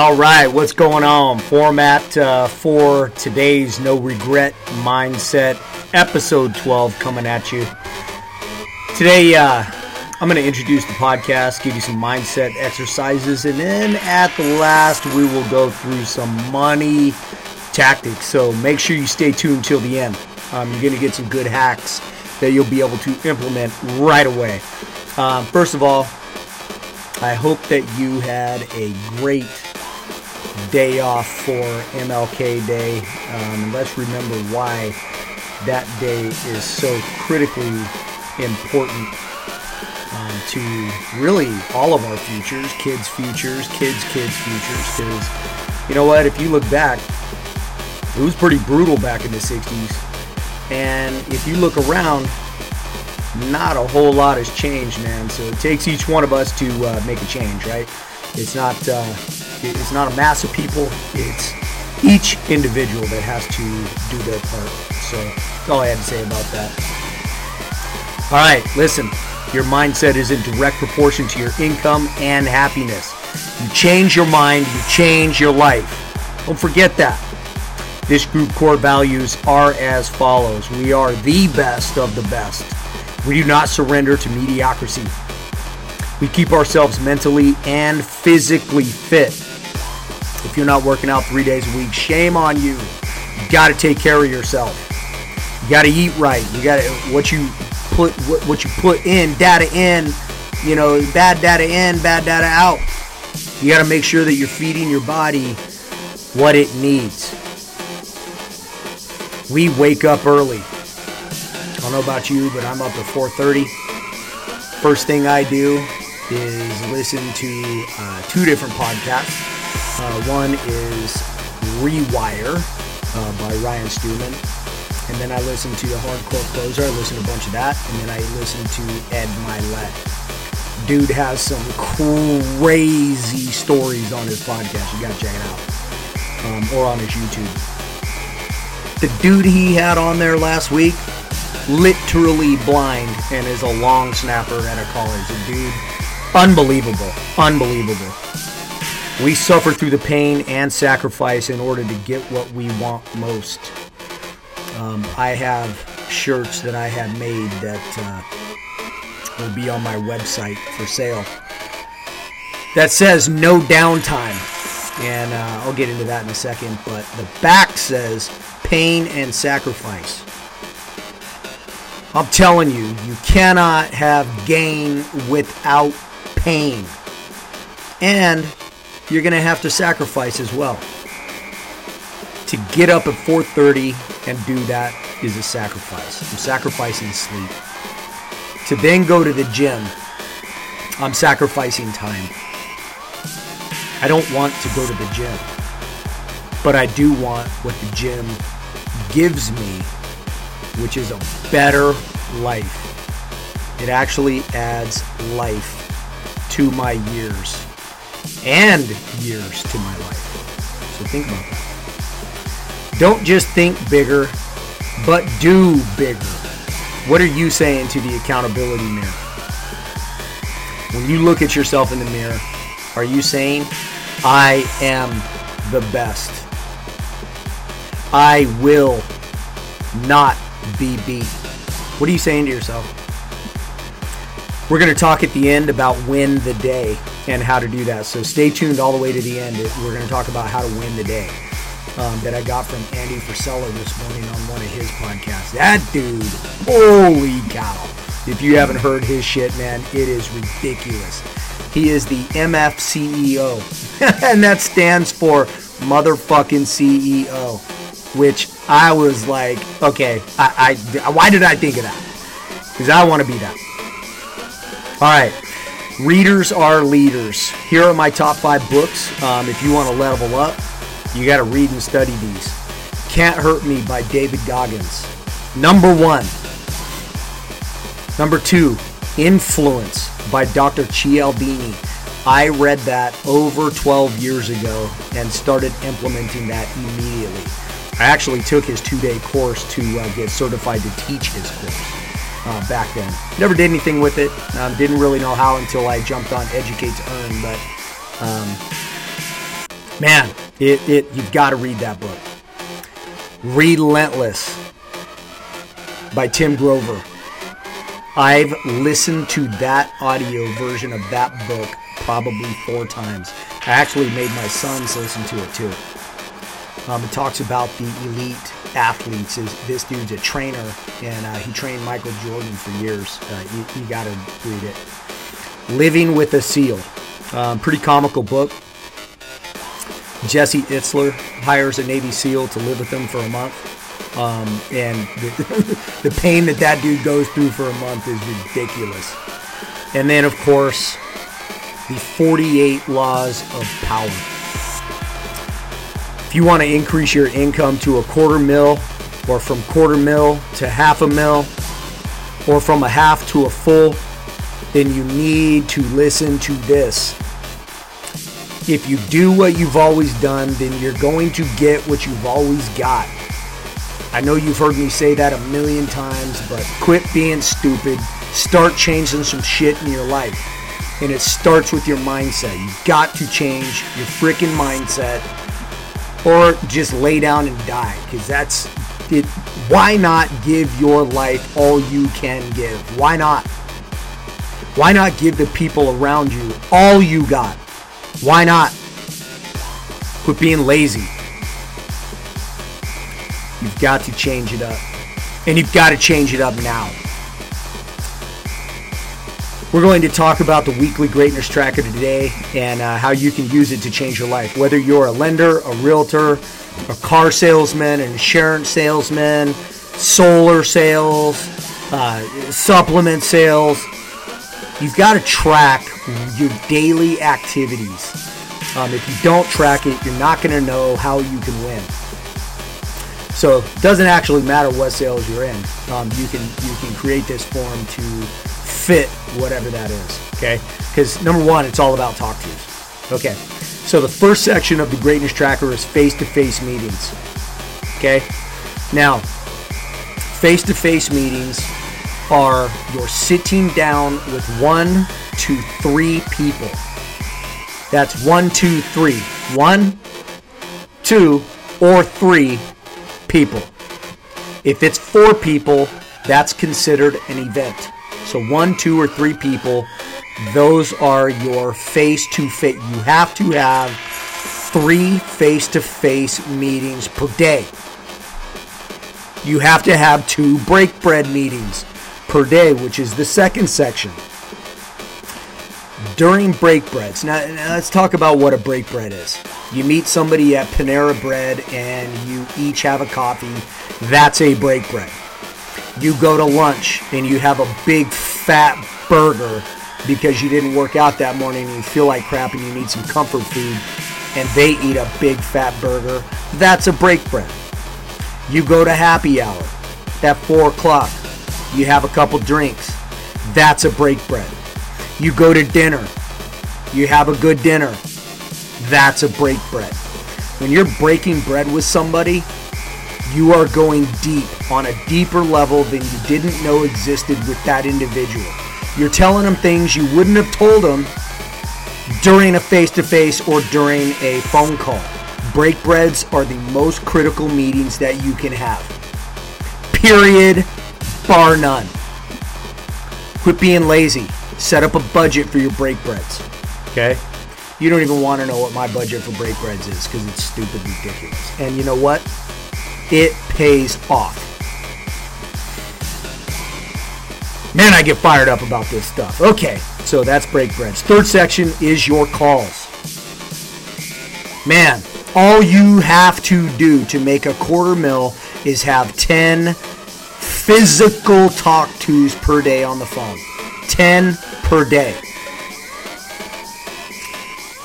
All right, what's going on? Format uh, for today's No Regret Mindset, episode 12 coming at you. Today, uh, I'm going to introduce the podcast, give you some mindset exercises, and then at the last, we will go through some money tactics. So make sure you stay tuned till the end. Um, you're going to get some good hacks that you'll be able to implement right away. Um, first of all, I hope that you had a great day off for MLK Day. Um, let's remember why that day is so critically important um, to really all of our futures, kids' futures, kids' kids' futures. Because you know what? If you look back, it was pretty brutal back in the 60s. And if you look around, not a whole lot has changed, man. So it takes each one of us to uh, make a change, right? It's not uh, it's not a mass of people. It's each individual that has to do their part. So that's all I had to say about that. All right, listen. Your mindset is in direct proportion to your income and happiness. You change your mind, you change your life. Don't forget that. This group core values are as follows We are the best of the best. We do not surrender to mediocrity. We keep ourselves mentally and physically fit. If you're not working out three days a week, shame on you. You got to take care of yourself. You got to eat right. You got to what you put what, what you put in, data in, you know, bad data in, bad data out. You got to make sure that you're feeding your body what it needs. We wake up early. I don't know about you, but I'm up at 4:30. First thing I do is listen to uh, two different podcasts. Uh, one is Rewire uh, by Ryan Stewman, and then I listen to the Hardcore Closer. I listen to a bunch of that, and then I listen to Ed Mylett. Dude has some crazy stories on his podcast. You gotta check it out, um, or on his YouTube. The dude he had on there last week, literally blind, and is a long snapper at a college. Dude, unbelievable, unbelievable. We suffer through the pain and sacrifice in order to get what we want most. Um, I have shirts that I have made that uh, will be on my website for sale. That says no downtime. And uh, I'll get into that in a second. But the back says pain and sacrifice. I'm telling you, you cannot have gain without pain. And you're going to have to sacrifice as well to get up at 4:30 and do that is a sacrifice. I'm sacrificing sleep. To then go to the gym, I'm sacrificing time. I don't want to go to the gym, but I do want what the gym gives me, which is a better life. It actually adds life to my years and years to my life. So think about that. Don't just think bigger, but do bigger. What are you saying to the accountability mirror? When you look at yourself in the mirror, are you saying, I am the best? I will not be beat. What are you saying to yourself? We're going to talk at the end about win the day and how to do that. So stay tuned all the way to the end. We're going to talk about how to win the day um, that I got from Andy Frisella this morning on one of his podcasts. That dude, holy cow. If you haven't heard his shit, man, it is ridiculous. He is the MF CEO, and that stands for motherfucking CEO, which I was like, okay, I, I why did I think of that? Because I want to be that. All right. Readers are leaders. Here are my top five books. Um, if you want to level up, you got to read and study these. Can't Hurt Me by David Goggins. Number one. Number two, Influence by Dr. Cialdini. I read that over 12 years ago and started implementing that immediately. I actually took his two day course to uh, get certified to teach his course uh, back then. Never did anything with it. Um, didn't really know how until I jumped on Educate to Earn, but um, Man, it, it you've got to read that book. Relentless by Tim Grover. I've listened to that audio version of that book probably four times. I actually made my sons listen to it too. Um, it talks about the elite athletes. Is this dude's a trainer, and uh, he trained Michael Jordan for years. Uh, you, you got to read it. Living with a Seal. Um, pretty comical book. Jesse Itzler hires a Navy SEAL to live with him for a month. Um, and the, the pain that that dude goes through for a month is ridiculous. And then, of course, the 48 Laws of Power. If you want to increase your income to a quarter mil, or from quarter mil to half a mil, or from a half to a full, then you need to listen to this. If you do what you've always done, then you're going to get what you've always got. I know you've heard me say that a million times, but quit being stupid. Start changing some shit in your life. And it starts with your mindset. You've got to change your freaking mindset or just lay down and die because that's it. Why not give your life all you can give? Why not? Why not give the people around you all you got? Why not? Quit being lazy. You've got to change it up. And you've got to change it up now. We're going to talk about the weekly greatness tracker today and uh, how you can use it to change your life. Whether you're a lender, a realtor, a car salesman, an insurance salesman, solar sales, uh, supplement sales, you've got to track your daily activities. Um, if you don't track it, you're not going to know how you can win. So it doesn't actually matter what sales you're in. Um, you can you can create this form to fit whatever that is. Okay, because number one, it's all about talk tos. Okay, so the first section of the greatness tracker is face-to-face meetings. Okay, now face-to-face meetings are you're sitting down with one to three people. That's one, two, three. One, two, or three people. If it's four people, that's considered an event. So one, two, or three people, those are your face to face. You have to have three face to face meetings per day. You have to have two break bread meetings per day, which is the second section. During break breads, now, now let's talk about what a break bread is. You meet somebody at Panera Bread and you each have a coffee. That's a break bread. You go to lunch and you have a big fat burger because you didn't work out that morning and you feel like crap and you need some comfort food and they eat a big fat burger. That's a break bread. You go to happy hour at 4 o'clock you have a couple drinks. That's a break bread. You go to dinner. You have a good dinner. That's a break bread. When you're breaking bread with somebody, you are going deep on a deeper level than you didn't know existed with that individual. You're telling them things you wouldn't have told them during a face to face or during a phone call. Break breads are the most critical meetings that you can have. Period bar none. Quit being lazy. Set up a budget for your break breads. Okay? You don't even want to know what my budget for break breads is because it's stupid ridiculous. And you know what? It pays off. Man, I get fired up about this stuff. Okay, so that's break breads. Third section is your calls. Man, all you have to do to make a quarter mil is have 10 physical talk tos per day on the phone. 10 per day.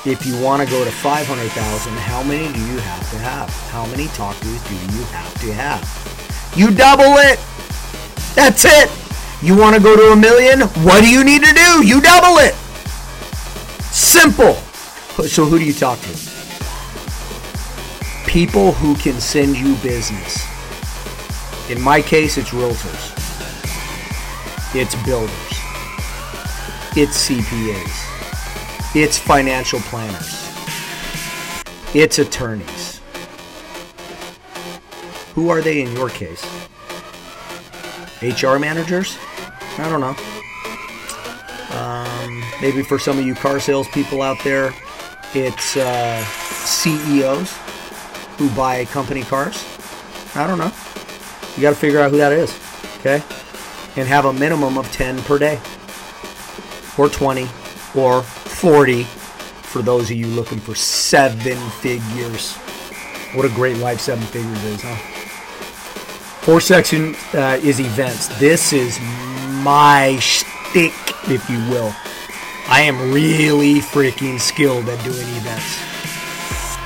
If you want to go to 500,000, how many do you have to have? How many talkers do you have to have? You double it. That's it. You want to go to a million? What do you need to do? You double it. Simple. So who do you talk to? People who can send you business. In my case, it's realtors, it's builders, it's CPAs, it's financial planners, It's attorneys. Who are they in your case? HR managers? I don't know. Um, maybe for some of you car salespeople out there, it's uh, CEOs who buy company cars. I don't know. You got to figure out who that is, okay? And have a minimum of 10 per day, or 20, or 40 for those of you looking for seven figures. What a great life seven figures is, huh? Fourth section uh, is events. This is my shtick, if you will. I am really freaking skilled at doing events.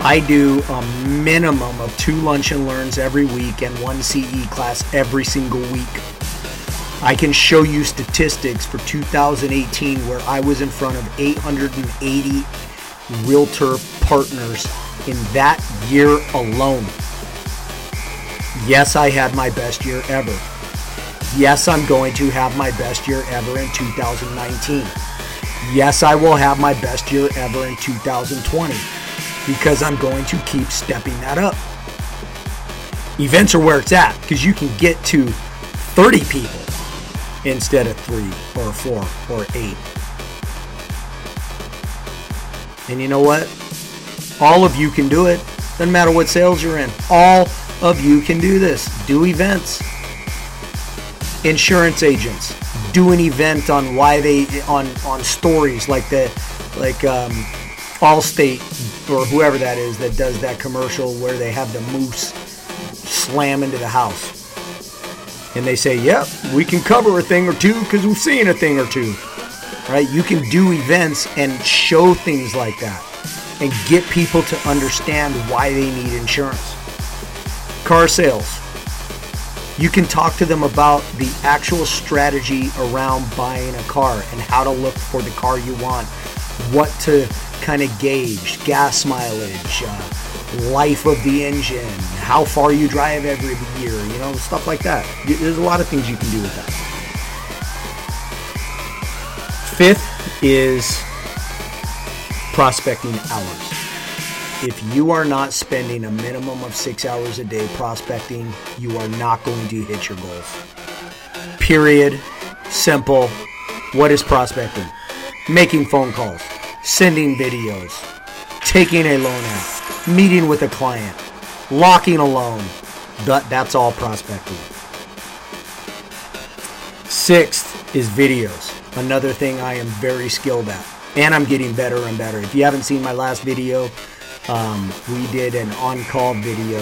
I do a minimum of two lunch and learns every week and one CE class every single week. I can show you statistics for 2018 where I was in front of 880 realtor partners in that year alone. Yes, I had my best year ever. Yes, I'm going to have my best year ever in 2019. Yes, I will have my best year ever in 2020 because I'm going to keep stepping that up. Events are where it's at because you can get to 30 people instead of three or four or eight. And you know what? All of you can do it. Doesn't matter what sales you're in. All of you can do this. Do events. Insurance agents do an event on why they on on stories like the like um, Allstate or whoever that is that does that commercial where they have the moose slam into the house. And they say, "Yep, we can cover a thing or two because we've seen a thing or two. Right? You can do events and show things like that and get people to understand why they need insurance. Car sales. You can talk to them about the actual strategy around buying a car and how to look for the car you want, what to kind of gauge, gas mileage, uh, life of the engine, how far you drive every year, you know, stuff like that. There's a lot of things you can do with that. Fifth is prospecting hours. If you are not spending a minimum of six hours a day prospecting, you are not going to hit your goals. Period. Simple. What is prospecting? Making phone calls, sending videos, taking a loan out, meeting with a client, locking a loan. That, that's all prospecting. Sixth is videos. Another thing I am very skilled at. And I'm getting better and better. If you haven't seen my last video, um, we did an on-call video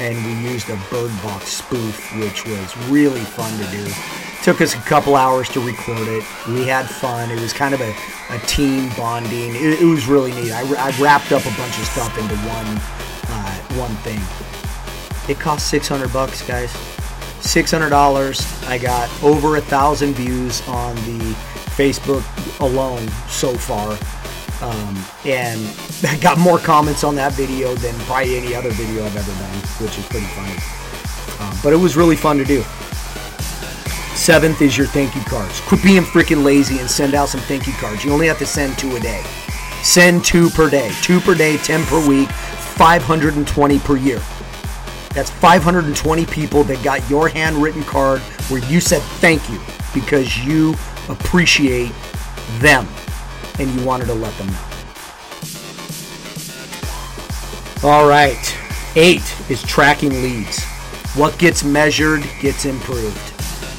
and we used a bird box spoof which was really fun to do took us a couple hours to record it. We had fun. It was kind of a, a team bonding. It, it was really neat. I, I, wrapped up a bunch of stuff into one uh, one thing. It cost 600 bucks guys. $600 i got over a thousand views on the facebook alone so far. Um, and I got more comments on that video than probably any other video I've ever done, which is pretty funny. Um, but it was really fun to do. Seventh is your thank you cards. Quit being freaking lazy and send out some thank you cards. You only have to send two a day. Send two per day. Two per day, 10 per week, 520 per year. That's 520 people that got your handwritten card where you said thank you because you appreciate them and you wanted to let them know. All right. Eight is tracking leads. What gets measured gets improved.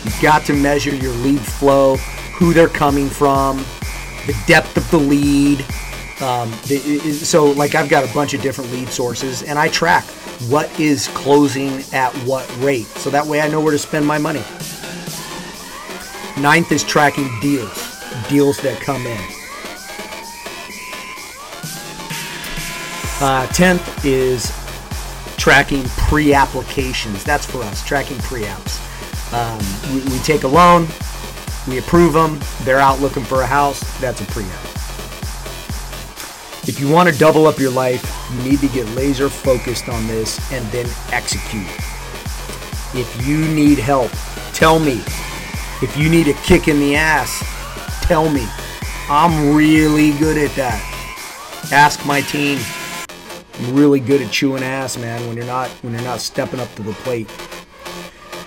You've got to measure your lead flow, who they're coming from, the depth of the lead. Um, so, like, I've got a bunch of different lead sources, and I track what is closing at what rate. So that way I know where to spend my money. Ninth is tracking deals, deals that come in. Uh, tenth is tracking pre-applications. That's for us, tracking pre-apps. Um, we, we, take a loan, we approve them, they're out looking for a house. That's a pre-app. If you want to double up your life, you need to get laser focused on this and then execute. If you need help, tell me. If you need a kick in the ass, tell me. I'm really good at that. Ask my team. I'm really good at chewing ass, man, when you're not when you're not stepping up to the plate.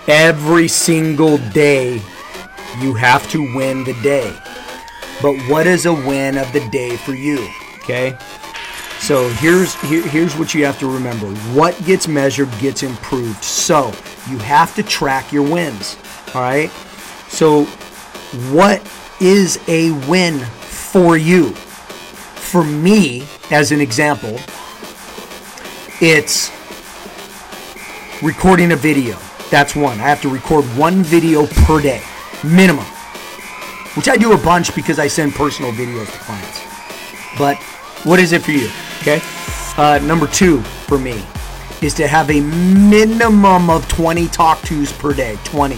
Every single day you have to win the day. But what is a win of the day for you? Okay? So here's here, here's what you have to remember. What gets measured gets improved. So you have to track your wins. All right? So what is a win for you? For me, as an example, it's recording a video. That's one. I have to record one video per day, minimum. Which I do a bunch because I send personal videos to clients. But what is it for you? Okay. Uh, number two for me is to have a minimum of 20 talk tos per day. 20.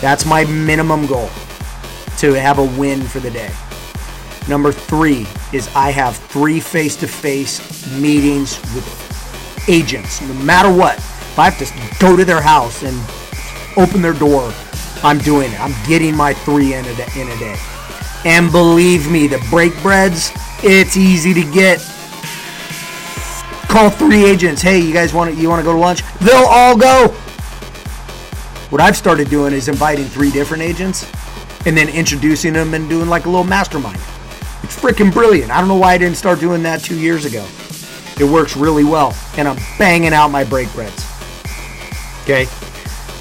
That's my minimum goal to have a win for the day. Number three is I have three face to face meetings with agents, no matter what. If I have to go to their house and open their door, I'm doing it. I'm getting my three in a day. In a day. And believe me, the break breads, it's easy to get. Call three agents. Hey, you guys want to you want to go to lunch? They'll all go. What I've started doing is inviting three different agents and then introducing them and doing like a little mastermind. It's freaking brilliant. I don't know why I didn't start doing that two years ago. It works really well, and I'm banging out my break breads. Okay.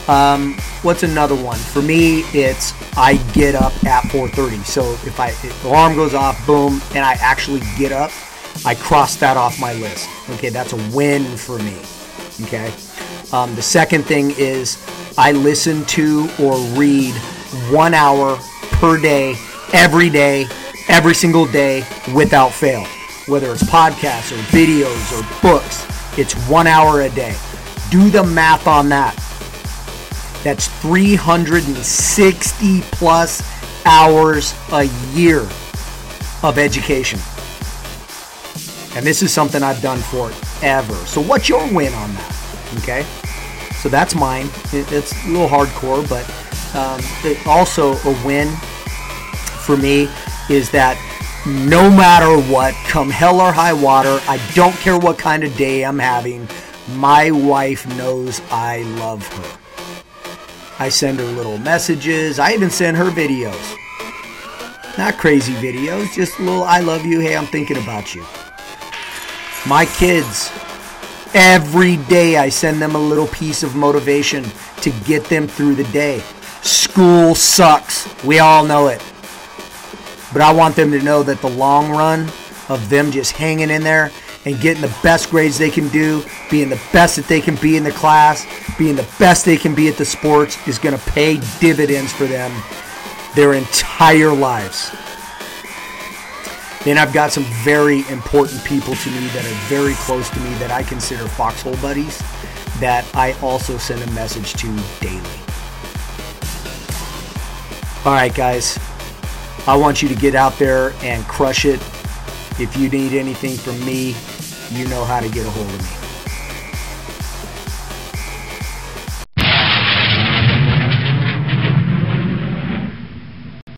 Um, what's another one? For me, it's I get up at 4:30. So if I if the alarm goes off, boom, and I actually get up, I cross that off my list. Okay, that's a win for me. Okay. Um, the second thing is I listen to or read one hour per day, every day, every single day, without fail. Whether it's podcasts or videos or books, it's one hour a day. Do the math on that. That's 360 plus hours a year of education. And this is something I've done forever. So, what's your win on that? Okay. So, that's mine. It's a little hardcore, but um, also a win for me is that no matter what, come hell or high water, I don't care what kind of day I'm having, my wife knows I love her. I send her little messages. I even send her videos. Not crazy videos, just a little I love you. Hey, I'm thinking about you. My kids, every day I send them a little piece of motivation to get them through the day. School sucks. We all know it. But I want them to know that the long run of them just hanging in there and getting the best grades they can do, being the best that they can be in the class, being the best they can be at the sports is going to pay dividends for them their entire lives. Then I've got some very important people to me that are very close to me that I consider foxhole buddies that I also send a message to daily. All right, guys. I want you to get out there and crush it. If you need anything from me, you know how to get a hold of me.